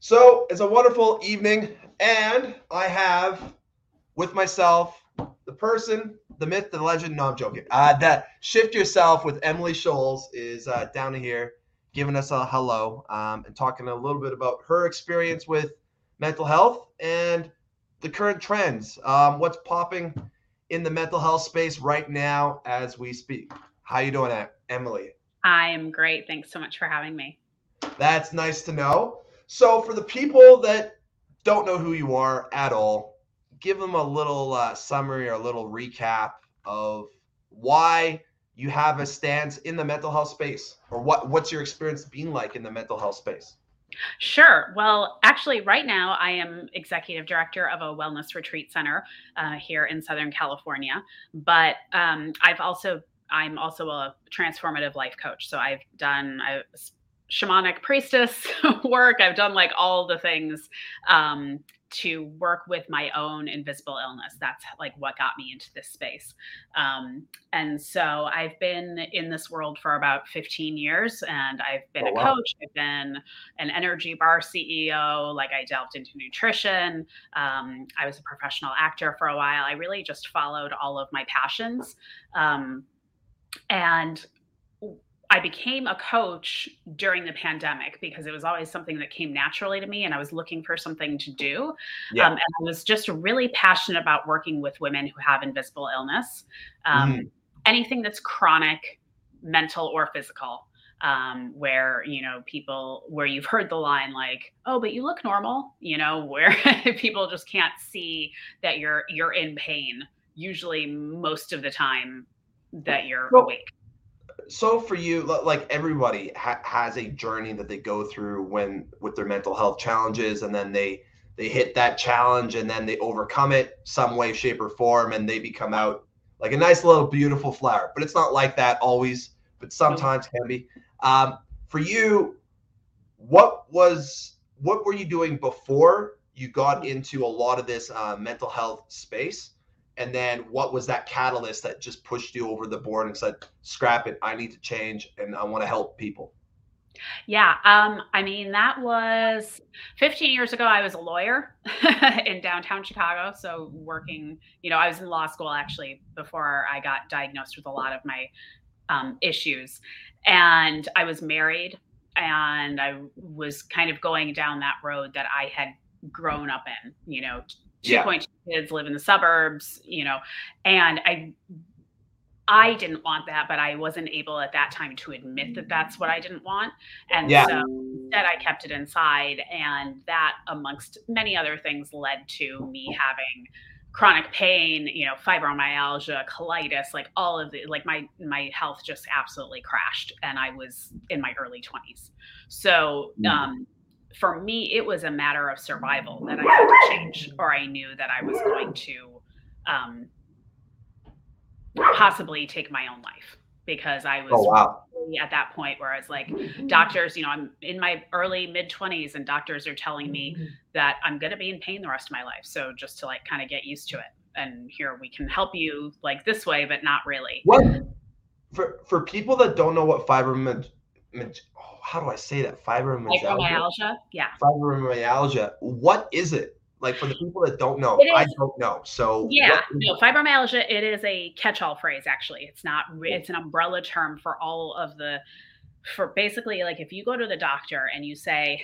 So it's a wonderful evening, and I have with myself the person, the myth, the legend. No, I'm joking. Uh, that shift yourself with Emily Scholes is uh, down here, giving us a hello um, and talking a little bit about her experience with mental health and the current trends. Um, what's popping in the mental health space right now as we speak? How you doing, Emily? I am great. Thanks so much for having me. That's nice to know. So, for the people that don't know who you are at all, give them a little uh, summary or a little recap of why you have a stance in the mental health space or what what's your experience been like in the mental health space Sure. Well, actually, right now I am executive director of a wellness retreat center uh, here in Southern California. But um, I've also I'm also a transformative life coach. So I've done I, shamanic priestess work. I've done like all the things um, to work with my own invisible illness. That's like what got me into this space. Um, and so I've been in this world for about 15 years and I've been oh, a wow. coach, I've been an energy bar CEO, like I delved into nutrition. Um, I was a professional actor for a while. I really just followed all of my passions. Um, and I became a coach during the pandemic because it was always something that came naturally to me and I was looking for something to do. Yeah. Um, and I was just really passionate about working with women who have invisible illness, um, mm-hmm. anything that's chronic, mental, or physical. Um, where you know people where you've heard the line like oh but you look normal you know where people just can't see that you're you're in pain usually most of the time that you're well, awake so for you like everybody ha- has a journey that they go through when with their mental health challenges and then they they hit that challenge and then they overcome it some way shape or form and they become out like a nice little beautiful flower. But it's not like that always but sometimes can be. Um, for you what was what were you doing before you got into a lot of this uh, mental health space and then what was that catalyst that just pushed you over the board and said scrap it i need to change and i want to help people yeah um, i mean that was 15 years ago i was a lawyer in downtown chicago so working you know i was in law school actually before i got diagnosed with a lot of my um, issues. And i was married and i was kind of going down that road that i had grown up in you know 2.2 yeah. kids live in the suburbs, you know, and I I didn't want that, but I wasn't able at that time to admit that that's what I didn't want. And yeah. so instead I kept it inside. And that, amongst many other things, led to me having chronic pain, you know, fibromyalgia, colitis, like all of the like my my health just absolutely crashed. And I was in my early 20s. So mm. um for me, it was a matter of survival that I had to change, or I knew that I was going to um, possibly take my own life because I was oh, wow. really at that point where I was like, doctors, you know, I'm in my early mid 20s, and doctors are telling me that I'm going to be in pain the rest of my life. So just to like kind of get used to it. And here we can help you like this way, but not really. What for for people that don't know what fibromyalgia oh, how do I say that? Fibromyalgia. Fibromyalgia. Yeah. Fibromyalgia. What is it? Like for the people that don't know, I don't know. So yeah, no, fibromyalgia. It is a catch-all phrase. Actually, it's not. It's an umbrella term for all of the. For basically, like if you go to the doctor and you say,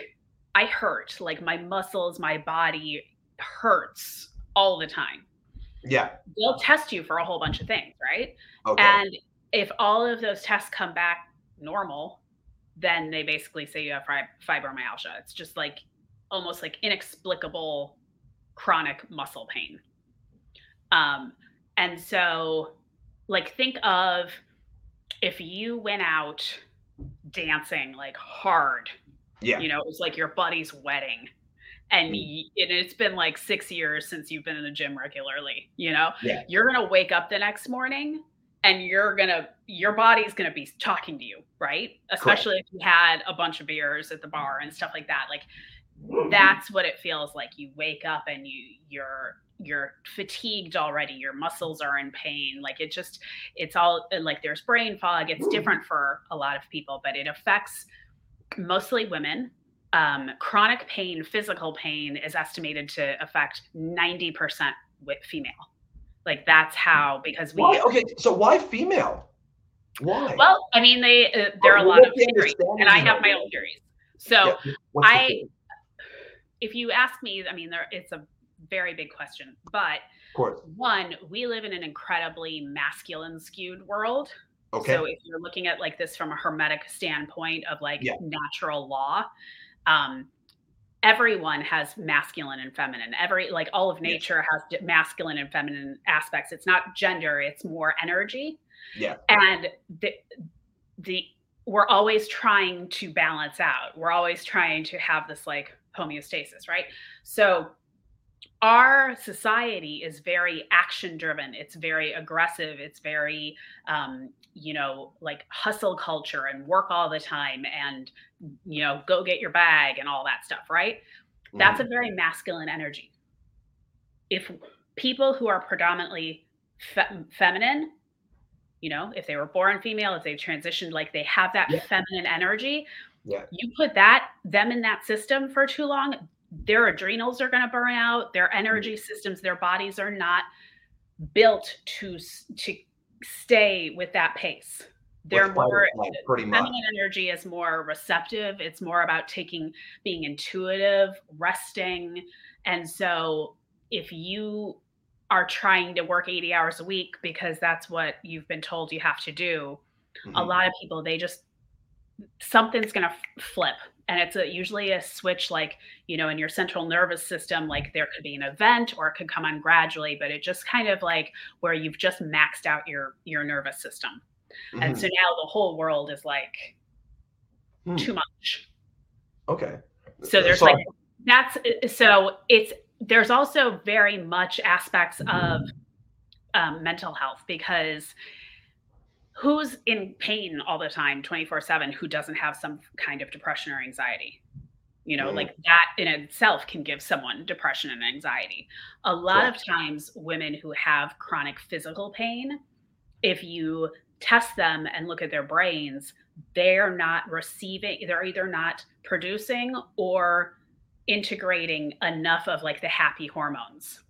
"I hurt," like my muscles, my body hurts all the time. Yeah. They'll test you for a whole bunch of things, right? Okay. And if all of those tests come back normal, then they basically say you have fibromyalgia. It's just like almost like inexplicable chronic muscle pain. Um, and so, like, think of if you went out dancing like hard, yeah, you know, it was like your buddy's wedding. And, mm. and it's been like six years since you've been in the gym regularly, you know, yeah. you're going to wake up the next morning and you're gonna your body's gonna be talking to you right? Especially if you had a bunch of beers at the bar and stuff like that like that's what it feels like. You wake up and you you're you're fatigued already. Your muscles are in pain. Like it just it's all like there's brain fog. It's different for a lot of people but it affects mostly women. Um, chronic pain, physical pain is estimated to affect 90% with female. Like that's how, because we. Why? Okay, so why female? Why? Well, I mean, they uh, there are a lot of theories, and I have my own theories. So yeah, I, if you ask me, I mean, there it's a very big question, but one, we live in an incredibly masculine skewed world. Okay. So if you're looking at like this from a hermetic standpoint of like yeah. natural law, um, everyone has masculine and feminine. Every like all of nature yeah. has masculine and feminine aspects. It's not gender; it's more energy. Yeah. And the the we're always trying to balance out. We're always trying to have this like homeostasis, right? So our society is very action driven it's very aggressive it's very um, you know like hustle culture and work all the time and you know go get your bag and all that stuff right mm. that's a mm-hmm. very masculine energy if people who are predominantly fe- feminine you know if they were born female if they transitioned like they have that yeah. feminine energy yeah. you put that them in that system for too long their adrenals are going to burn out their mm-hmm. energy systems their bodies are not built to to stay with that pace they're more pretty feminine much. energy is more receptive it's more about taking being intuitive resting and so if you are trying to work 80 hours a week because that's what you've been told you have to do mm-hmm. a lot of people they just something's going to flip and it's a, usually a switch like you know in your central nervous system like there could be an event or it could come on gradually but it just kind of like where you've just maxed out your your nervous system mm-hmm. and so mm-hmm. now the whole world is like mm. too much okay so there's so, like that's so it's there's also very much aspects of um, mental health because who's in pain all the time 24 7 who doesn't have some kind of depression or anxiety? You know mm. like that in itself can give someone depression and anxiety. A lot of times women who have chronic physical pain if you test them and look at their brains they're not receiving they're either not producing or integrating enough of like the happy hormones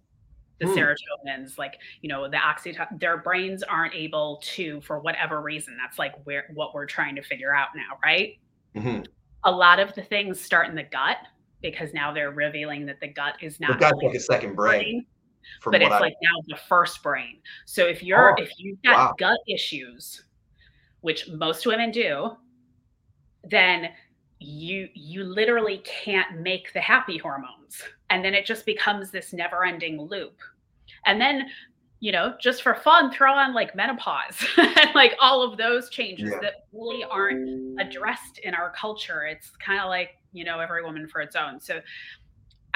the mm. serotonins like you know the oxytocin their brains aren't able to for whatever reason that's like where what we're trying to figure out now right mm-hmm. a lot of the things start in the gut because now they're revealing that the gut is not the gut's like a second brain, brain but it's I... like now the first brain so if you're oh, if you've got wow. gut issues which most women do then you you literally can't make the happy hormones and then it just becomes this never ending loop and then you know just for fun throw on like menopause and like all of those changes yeah. that really aren't addressed in our culture. It's kind of like you know every woman for its own. So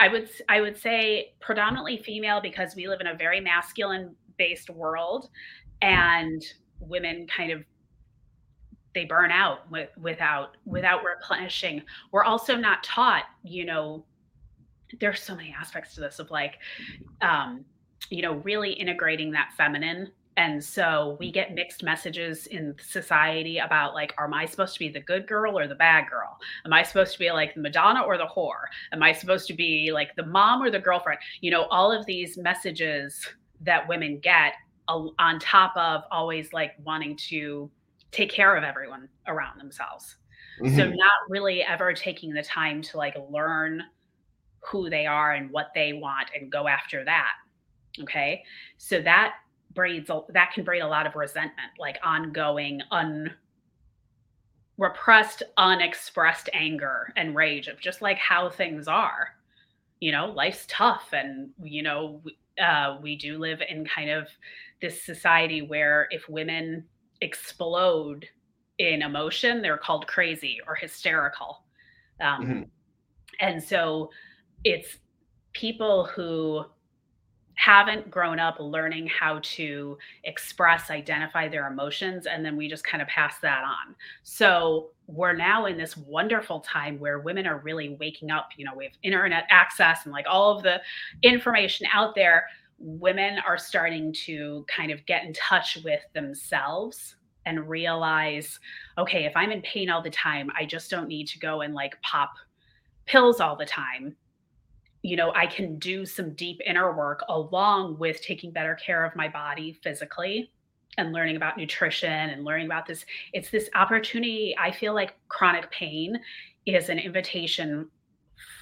i would i would say predominantly female because we live in a very masculine based world and women kind of they burn out with, without without replenishing. We're also not taught you know there's so many aspects to this of like um you know really integrating that feminine and so we get mixed messages in society about like am i supposed to be the good girl or the bad girl am i supposed to be like the madonna or the whore am i supposed to be like the mom or the girlfriend you know all of these messages that women get on top of always like wanting to take care of everyone around themselves. Mm-hmm. So not really ever taking the time to like learn who they are and what they want and go after that. Okay? So that breeds that can breed a lot of resentment, like ongoing un repressed unexpressed anger and rage of just like how things are you know life's tough and you know uh, we do live in kind of this society where if women explode in emotion, they're called crazy or hysterical. Um, mm-hmm. And so it's people who haven't grown up learning how to express, identify their emotions, and then we just kind of pass that on. So we're now in this wonderful time where women are really waking up. You know, we have internet access and like all of the information out there women are starting to kind of get in touch with themselves and realize okay if i'm in pain all the time i just don't need to go and like pop pills all the time, you know, I can do some deep inner work along with taking better care of my body physically and learning about nutrition and learning about this. It's this opportunity. I feel like chronic pain is an invitation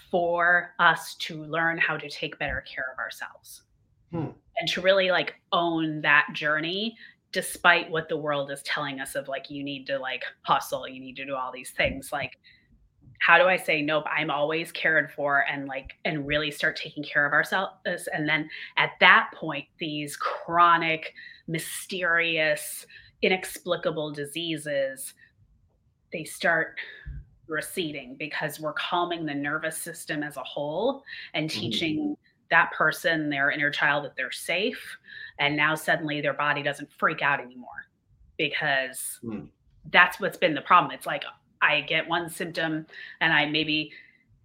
for us to learn how to take better care of ourselves hmm. and to really like own that journey despite what the world is telling us of like you need to like hustle you need to do all these things like how do I say nope? I'm always cared for and like and really start taking care of ourselves. And then at that point, these chronic, mysterious, inexplicable diseases, they start receding because we're calming the nervous system as a whole and mm-hmm. teaching mm-hmm. that person, their inner child, that they're safe. And now suddenly their body doesn't freak out anymore because mm. that's what's been the problem. It's like, I get one symptom and I maybe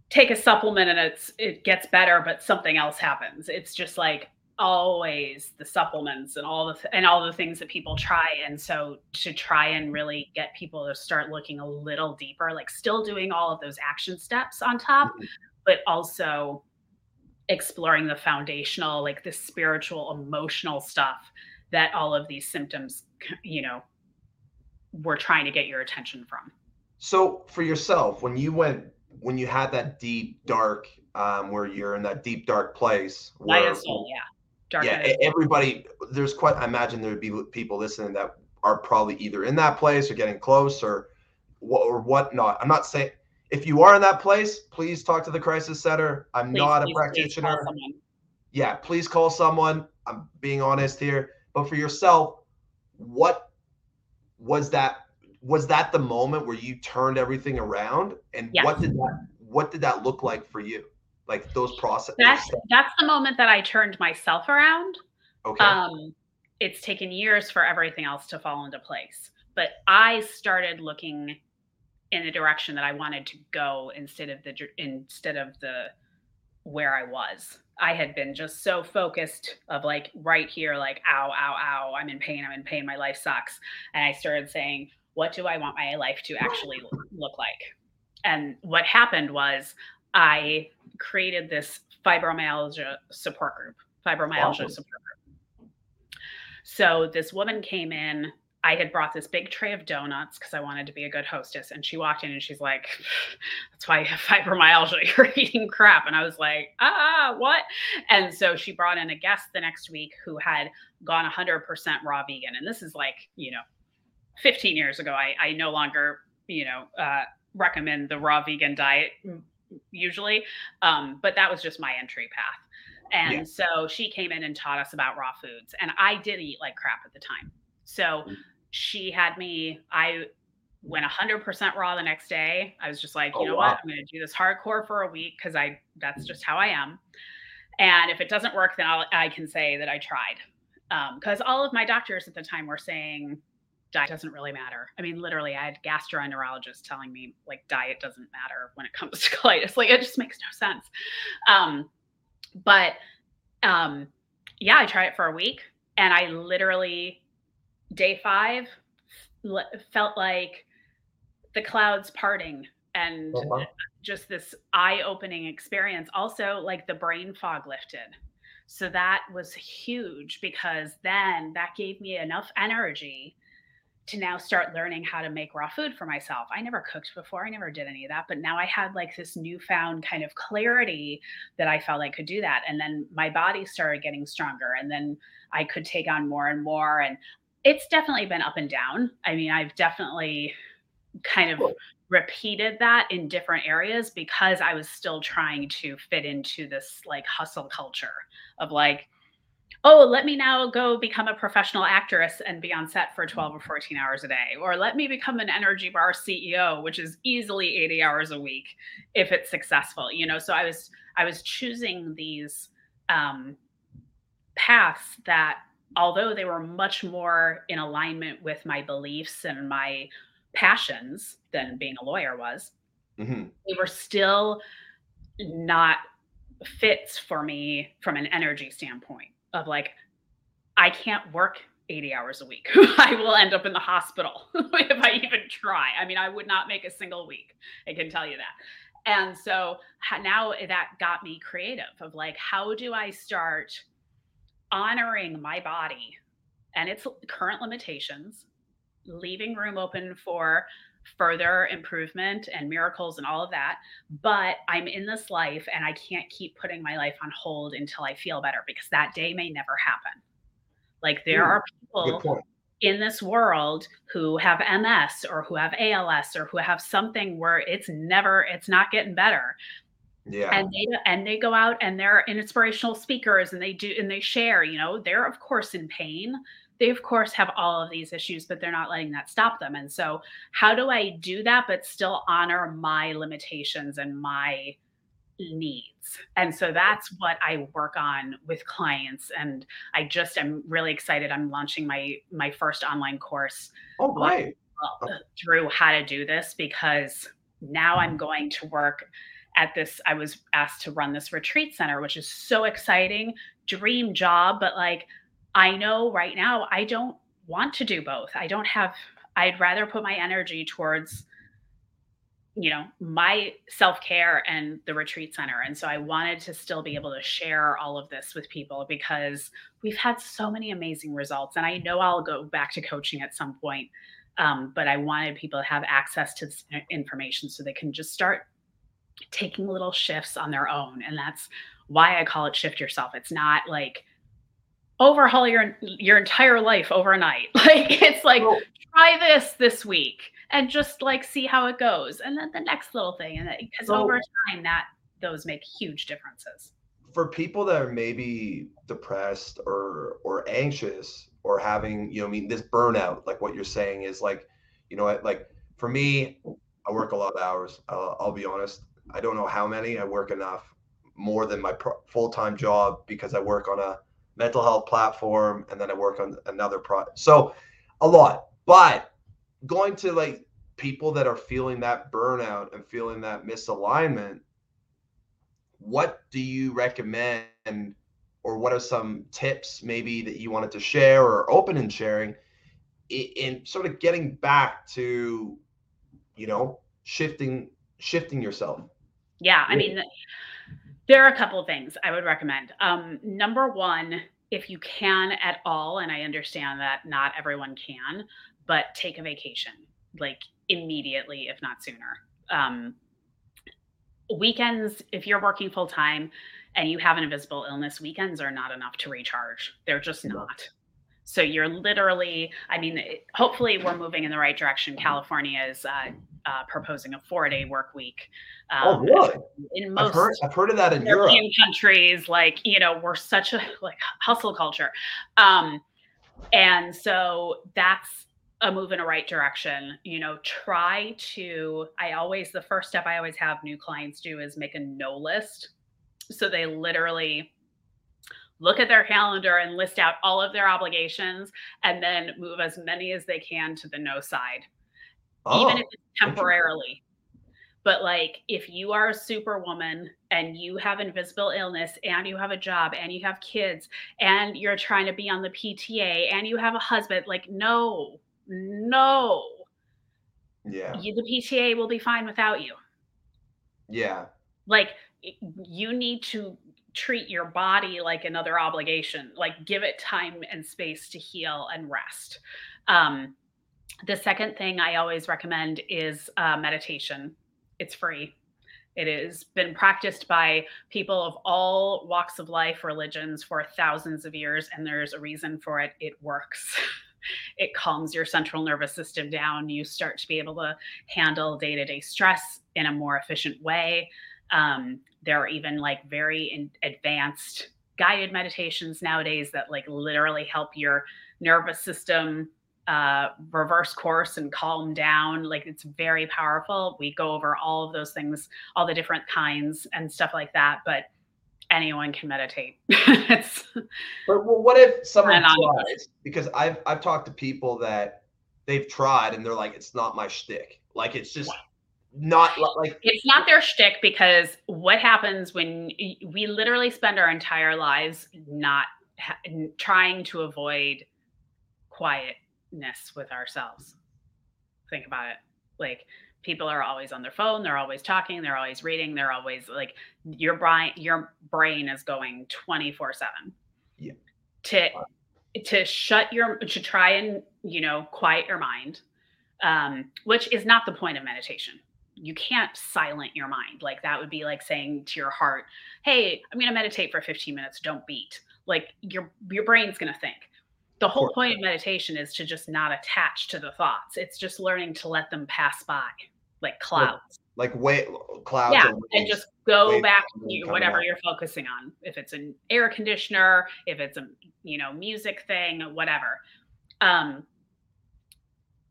take a supplement and it's it gets better, but something else happens. It's just like always the supplements and all the th- and all the things that people try and so to try and really get people to start looking a little deeper like still doing all of those action steps on top mm-hmm. but also exploring the foundational like the spiritual emotional stuff that all of these symptoms you know we're trying to get your attention from so for yourself, when you went, when you had that deep, dark, um, where you're in that deep, dark place, where, soul, yeah, dark yeah, everybody, there's quite. I imagine there would be people listening that are probably either in that place or getting close or or whatnot. I'm not saying if you are in that place, please talk to the crisis center. I'm please, not a please, practitioner. Please yeah, please call someone. I'm being honest here. But for yourself, what was that was that the moment where you turned everything around? And what did that what did that look like for you? Like those processes that's that's the moment that i turned myself around. Okay. Um it's taken years for everything else to fall into place but i started looking in the direction that i wanted to go instead of the instead of the where i was. I had been just so focused of like right here like ow ow ow i'm in pain i'm in pain my life sucks. And i started saying what do I want my life to actually look like? And what happened was I created this fibromyalgia support group, fibromyalgia support group. So this woman came in. I had brought this big tray of donuts because I wanted to be a good hostess. And she walked in and she's like, That's why you have fibromyalgia. You're eating crap. And I was like, Ah, what? And so she brought in a guest the next week who had gone 100% raw vegan. And this is like, you know, 15 years ago, I, I no longer, you know, uh, recommend the raw vegan diet usually. Um, but that was just my entry path. And yeah. so she came in and taught us about raw foods. And I did eat like crap at the time. So mm. she had me, I went 100% raw the next day. I was just like, you oh, know wow. what? I'm going to do this hardcore for a week because I, that's just how I am. And if it doesn't work, then I'll, I can say that I tried. Because um, all of my doctors at the time were saying, diet doesn't really matter. I mean, literally, I had gastroenterologists telling me like diet doesn't matter when it comes to colitis. Like it just makes no sense. Um, but um, yeah, I tried it for a week, and I literally day five felt like the clouds parting and uh-huh. just this eye-opening experience. Also, like the brain fog lifted. So that was huge because then that gave me enough energy to now start learning how to make raw food for myself. I never cooked before, I never did any of that, but now I had like this newfound kind of clarity that I felt I could do that. And then my body started getting stronger, and then I could take on more and more. And it's definitely been up and down. I mean, I've definitely kind of repeated that in different areas because I was still trying to fit into this like hustle culture of like, oh, let me now go become a professional actress and be on set for 12 or 14 hours a day. Or let me become an energy bar CEO, which is easily 80 hours a week if it's successful. You know, so I was I was choosing these um, paths that although they were much more in alignment with my beliefs and my passions than being a lawyer was, mm-hmm. they were still not fits for me from an energy standpoint of like, I can't work 80 hours a week. I will end up in the hospital if I even try. I mean, I would not make a single week. I can tell you that. And so now that got me creative of like, how do I start honoring my body and its current limitations, leaving room open for further improvement and miracles and all of that. But I'm in this life and I can't keep putting my life on hold until I feel better because that day may never happen. Like there Ooh, are people in this world who have MS or who have ALS or who have something where it's never, it's not getting better. Yeah. And they and they go out and they're inspirational speakers and they do and they share, you know, they're of course in pain they of course have all of these issues but they're not letting that stop them. And so how do i do that but still honor my limitations and my needs? And so that's what i work on with clients and i just am really excited. I'm launching my my first online course oh uh, great. Uh, oh. through how to do this because now i'm going to work at this i was asked to run this retreat center which is so exciting dream job but like I know right now I don't want to do both. I don't have, I'd rather put my energy towards, you know, my self care and the retreat center. And so I wanted to still be able to share all of this with people because we've had so many amazing results. And I know I'll go back to coaching at some point. Um, but I wanted people to have access to this information so they can just start taking little shifts on their own. And that's why I call it shift yourself. It's not like, overhaul your your entire life overnight. Like it's like well, try this this week and just like see how it goes, and then the next little thing, and because over time that those make huge differences. For people that are maybe depressed or or anxious or having you know I mean this burnout, like what you're saying is like you know like for me, I work a lot of hours. Uh, I'll be honest. I don't know how many. I work enough more than my pro- full time job because I work on a mental health platform, and then I work on another product. So a lot. But going to like people that are feeling that burnout and feeling that misalignment, what do you recommend or what are some tips maybe that you wanted to share or open in sharing in, in sort of getting back to you know shifting shifting yourself yeah i mean there are a couple of things I would recommend. Um, number one, if you can at all, and I understand that not everyone can, but take a vacation like immediately, if not sooner. Um, weekends, if you're working full time and you have an invisible illness, weekends are not enough to recharge. They're just not. So you're literally, I mean, hopefully we're moving in the right direction. California is uh, uh, proposing a four day work week. Oh, um, oh, really? In most I've heard, I've heard of that in European Europe. countries, like, you know, we're such a like hustle culture. Um, and so that's a move in a right direction. You know, try to, I always, the first step I always have new clients do is make a no list. So they literally look at their calendar and list out all of their obligations and then move as many as they can to the no side oh, even if it's temporarily. But like if you are a superwoman and you have invisible illness and you have a job and you have kids and you're trying to be on the PTA and you have a husband, like no, no. Yeah. You, the PTA will be fine without you. Yeah. Like you need to treat your body like another obligation, like give it time and space to heal and rest. Um, the second thing I always recommend is uh, meditation. It's free. It has been practiced by people of all walks of life, religions for thousands of years, and there's a reason for it. It works. it calms your central nervous system down. You start to be able to handle day to day stress in a more efficient way. Um, there are even like very advanced guided meditations nowadays that like literally help your nervous system uh, reverse course and calm down. Like it's very powerful. We go over all of those things, all the different kinds and stuff like that. But anyone can meditate. it's but well, what if someone tries? Because I've I've talked to people that they've tried and they're like, it's not my shtick. Like it's just not like it's not their shtick because what happens when we literally spend our entire lives not ha- trying to avoid quiet ness with ourselves. Think about it. Like people are always on their phone they're always talking they're always reading they're always like your brain your brain is going 24 7 yeah. To to shut your to try and you know quiet your mind um which is not the point of meditation. You can't silent your mind. Like that would be like saying to your heart hey i'm going to meditate for 15 minutes don't beat. Like your your brain's going to think the whole point of meditation is to just not attach to the thoughts. It's just learning to let them pass by like clouds. like, like way clouds yeah and just go back to whatever you're focusing on. If it's an air conditioner if it's a you know music thing whatever. Um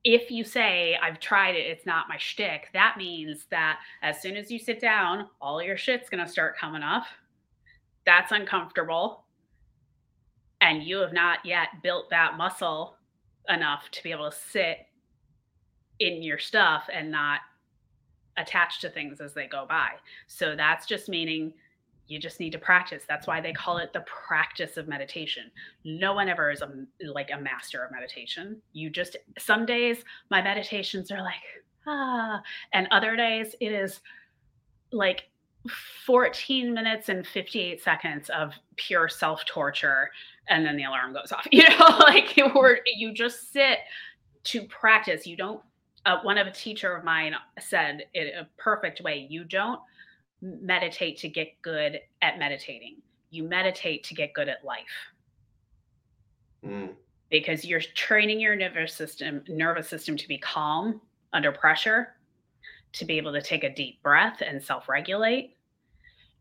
if you say I've tried it, it's not my shtick, that means that as soon as you sit down, all your shit's gonna start coming up. That's uncomfortable and you have not yet built that muscle enough to be able to sit in your stuff and not attach to things as they go by. So that's just meaning you just need to practice. That's why they call it the practice of meditation. No one ever is a like a master of meditation. You just some days my meditations are like ah and other days it is like 14 minutes and 58 seconds of pure self torture and then the alarm goes off you know like you just sit to practice. You don't uh, one of a teacher of mine said in a perfect way you don't meditate to get good at meditating. You meditate to get good at life. Mm. because you're training your nervous system nervous system to be calm under pressure to be able to take a deep breath and self regulate,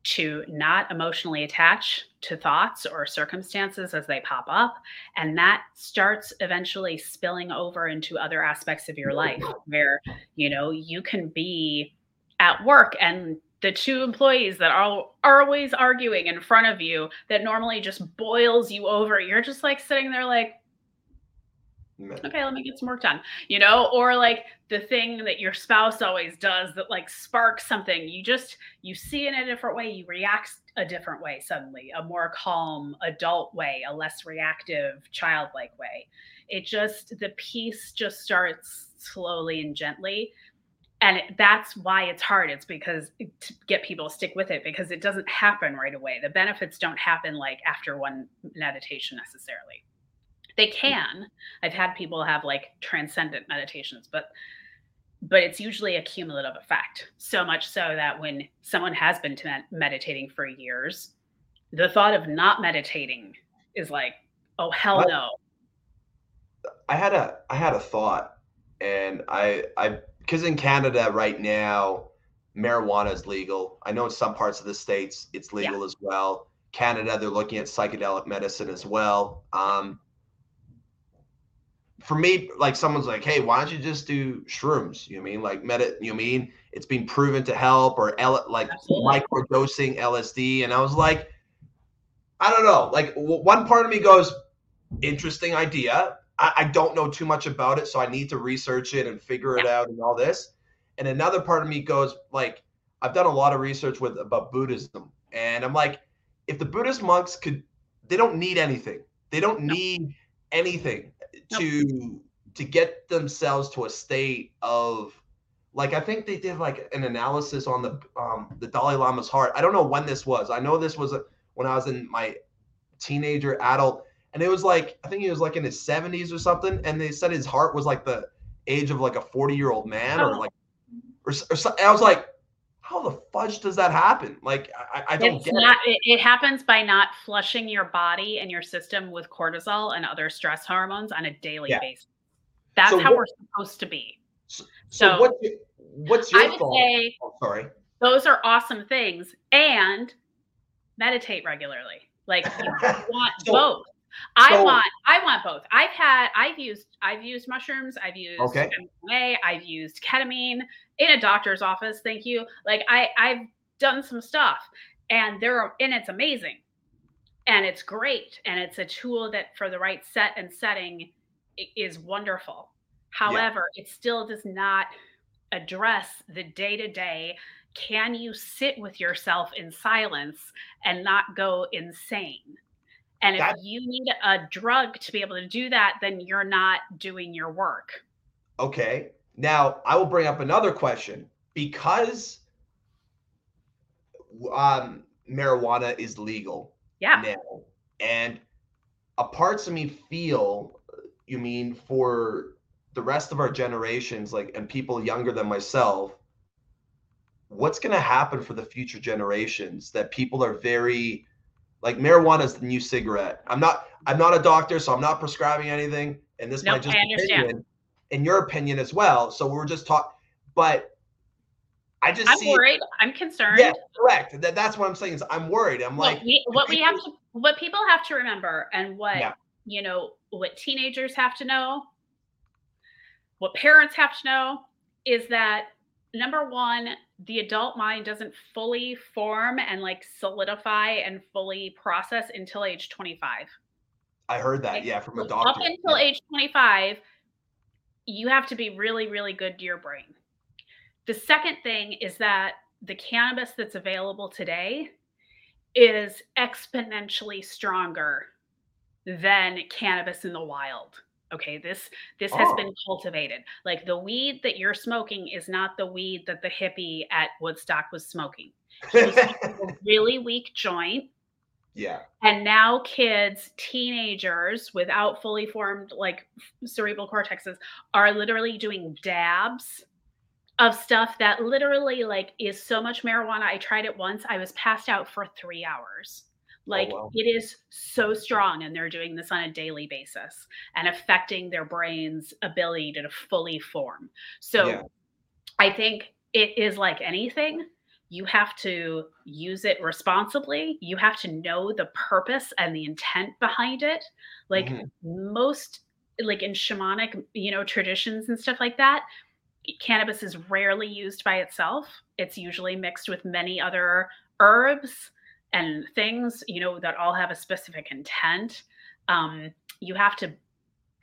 to not emotionally attach to thoughts or circumstances as they pop up. And that starts eventually spilling over into other aspects of your life where, you know, you can be at work and the two employees that are, are always arguing in front of you that normally just boils you over. You're just like sitting there like, okay let me get some work done you know or like the thing that your spouse always does that like sparks something. You just you see in a different way you react a different way suddenly a more calm adult way a less reactive childlike way. It just the peace just starts slowly and gently. And it, that's why it's hard. It's because to get people to stick with it because it doesn't happen right away. The benefits don't happen like after one meditation necessarily they can. I've had people have like transcendent meditations, but but it's usually a cumulative effect. So much so that when someone has been meditating for years, the thought of not meditating is like, oh hell no. I had a I had a thought, and I I because in Canada right now, marijuana is legal. I know in some parts of the states it's legal yeah. as well. Canada, they're looking at psychedelic medicine as well. Um, for me, like someone's like, hey, why don't you just do shrooms? You know I mean like meta? You know I mean it's been proven to help or L- like micro dosing LSD, and I was like, I don't know. Like w- one part of me goes, interesting idea. I-, I don't know too much about it, so I need to research it and figure it out and all this. And another part of me goes like, I've done a lot of research with about Buddhism, and I'm like, if the Buddhist monks could, they don't need anything. They don't need anything to to get themselves to a state of like I think they did like an analysis on the um the Dalai Lama's heart. I don't know when this was. I know this was when I was in my teenager adult and it was like I think he was like in his 70s or something and they said his heart was like the age of like a 40 year old man or oh. like or, or I was like how the fudge does that happen? Like, I, I don't it's get not, it. it. happens by not flushing your body and your system with cortisol and other stress hormones on a daily yeah. basis. That's so how what, we're supposed to be. So, so, so what's your, what's your I would thought? say, oh, sorry. Those are awesome things. And meditate regularly. Like, you want so, both. I so, want I want both. I've had I've used I've used mushrooms, I've used okay. MDMA, I've used ketamine in a doctor's office. Thank you. Like I I've done some stuff and there and it's amazing. And it's great and it's a tool that for the right set and setting is wonderful. However, yeah. it still does not address the day-to-day can you sit with yourself in silence and not go insane? And if that, you need a drug to be able to do that, then you're not doing your work. Okay. Now, I will bring up another question because um, marijuana is legal yeah. now, and a parts of me feel, you mean for the rest of our generations, like and people younger than myself, what's going to happen for the future generations? That people are very like marijuana is the new cigarette. I'm not I'm not a doctor, so I'm not prescribing anything, and this nope, might just opinion, in your opinion as well. So we're just talking, but I just I'm see, worried. I'm concerned. Yeah, correct. That, that's what I'm saying. Is I'm worried. I'm like we, what we have to, what people have to remember, and what yeah. you know, what teenagers have to know, what parents have to know, is that number one, the adult mind doesn't fully form and like solidify and fully process until age 25. I heard that, yeah, from a doctor. Up until yeah. age 25, you have to be really, really good to your brain. The second thing is that the cannabis that's available today is exponentially stronger than cannabis in the wild. Okay, this this has oh. been cultivated. Like the weed that you're smoking is not the weed that the hippie at Woodstock was smoking. Was a really weak joint. Yeah. And now kids, teenagers without fully formed like cerebral cortexes are literally doing dabs of stuff that literally like is so much marijuana. I tried it once. I was passed out for 3 hours. Oh, like oh, wow. it is so strong, and they're doing this on a daily basis and affecting their brain's ability to fully form. So yeah. I think it is like anything. You have to use it responsibly. You have to know the purpose and the intent behind it. Like mm-hmm. most, like in shamanic, you know, traditions and stuff like that, cannabis is rarely used by itself. It's usually mixed with many other herbs and things, you know, that all have a specific intent. Um, you have to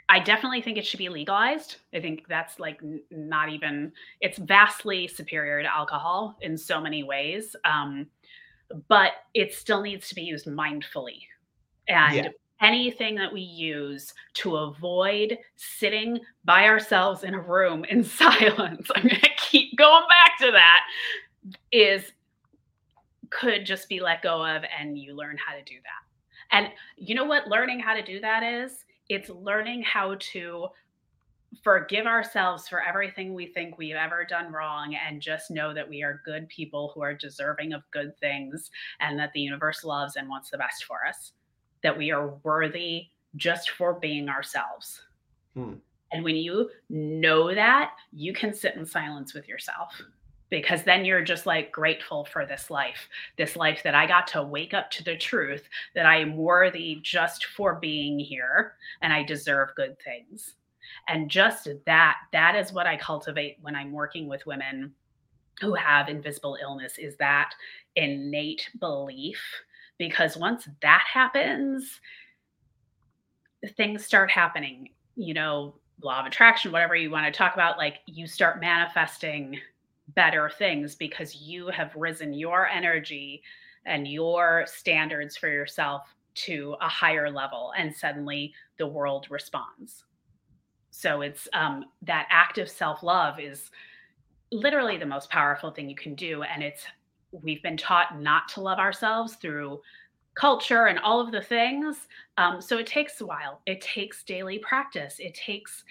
I definitely think it should be legalized. I think that's like not even, it's vastly superior to alcohol in so many ways. Um, but it still needs to be used mindfully. And yeah. anything that we use to avoid sitting by ourselves in a room in silence, I'm going to keep going back to that, is could just be let go of and you learn how to do that. And you know what learning how to do that is? It's learning how to forgive ourselves for everything we think we've ever done wrong and just know that we are good people who are deserving of good things and that the universe loves and wants the best for us. That we are worthy just for being ourselves. Hmm. And when you know that, you can sit in silence with yourself because then you're just like grateful for this life, this life that I got to wake up to the truth that I am worthy just for being here and I deserve good things. And just that, that is what I cultivate when I'm working with women who have invisible illness is that innate belief. Because once that happens, things start happening, you know, law of attraction, whatever you want to talk about, like you start manifesting better things because you have risen your energy and your standards for yourself to a higher level and suddenly the world responds. So it's um, that active self-love is literally the most powerful thing you can do and it's we've been taught not to love ourselves through culture and all of the things um, so it takes a while. It takes daily practice. It takes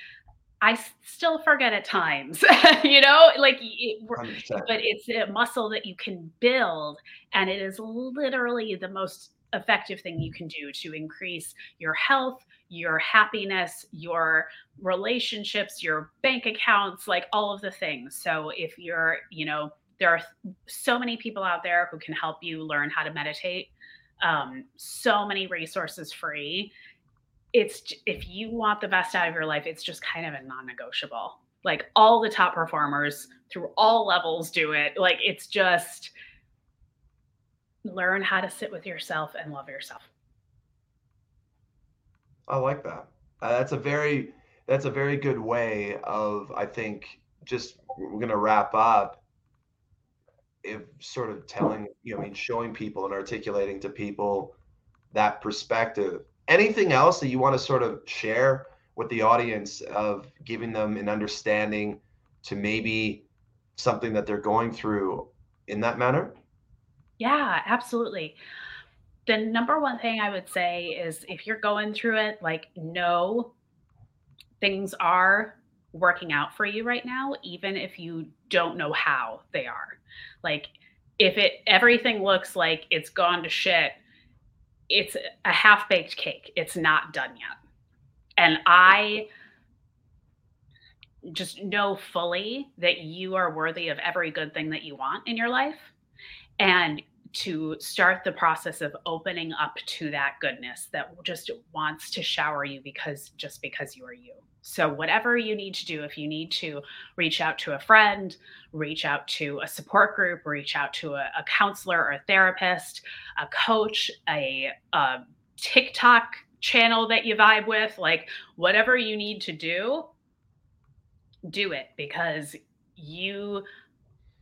I still forget at times, you know, like, it, but it's a muscle that you can build. And it is literally the most effective thing you can do to increase your health, your happiness, your relationships, your bank accounts, like all of the things. So if you're, you know, there are so many people out there who can help you learn how to meditate. Um, so many resources free it's if you want the best out of your life, it's just kind of a non-negotiable. Like all the top performers through all levels do it. Like it's just learn how to sit with yourself and love yourself. I like that. Uh, that's a very that's a very good way of I think just we're going to wrap up if sort of telling, you know, I mean showing people and articulating to people that perspective anything else that you want to sort of share with the audience of giving them an understanding to maybe something that they're going through in that manner? Yeah, absolutely. The number one thing I would say is if you're going through it, like, know things are working out for you right now, even if you don't know how they are. Like, if it everything looks like it's gone to shit, it's a half baked cake. It's not done yet. And I just know fully that you are worthy of every good thing that you want in your life. And to start the process of opening up to that goodness that just wants to shower you because just because you are you. So, whatever you need to do, if you need to reach out to a friend, reach out to a support group, reach out to a, a counselor or a therapist, a coach, a, a TikTok channel that you vibe with, like whatever you need to do, do it because you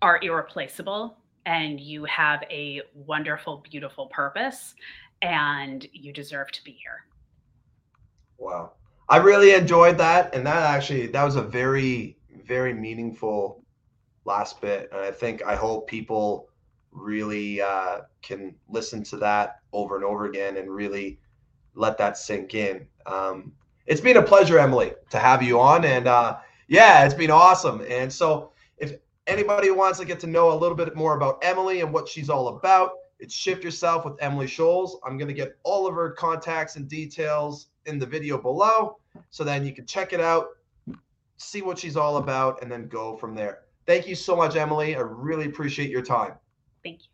are irreplaceable and you have a wonderful, beautiful purpose and you deserve to be here. Wow. I really enjoyed that. And that actually, that was a very, very meaningful last bit. And I think, I hope people really uh, can listen to that over and over again and really let that sink in. Um, it's been a pleasure, Emily, to have you on. And uh, yeah, it's been awesome. And so if anybody wants to get to know a little bit more about Emily and what she's all about, it's Shift Yourself with Emily Scholes. I'm going to get all of her contacts and details in the video below. So then you can check it out, see what she's all about, and then go from there. Thank you so much, Emily. I really appreciate your time. Thank you.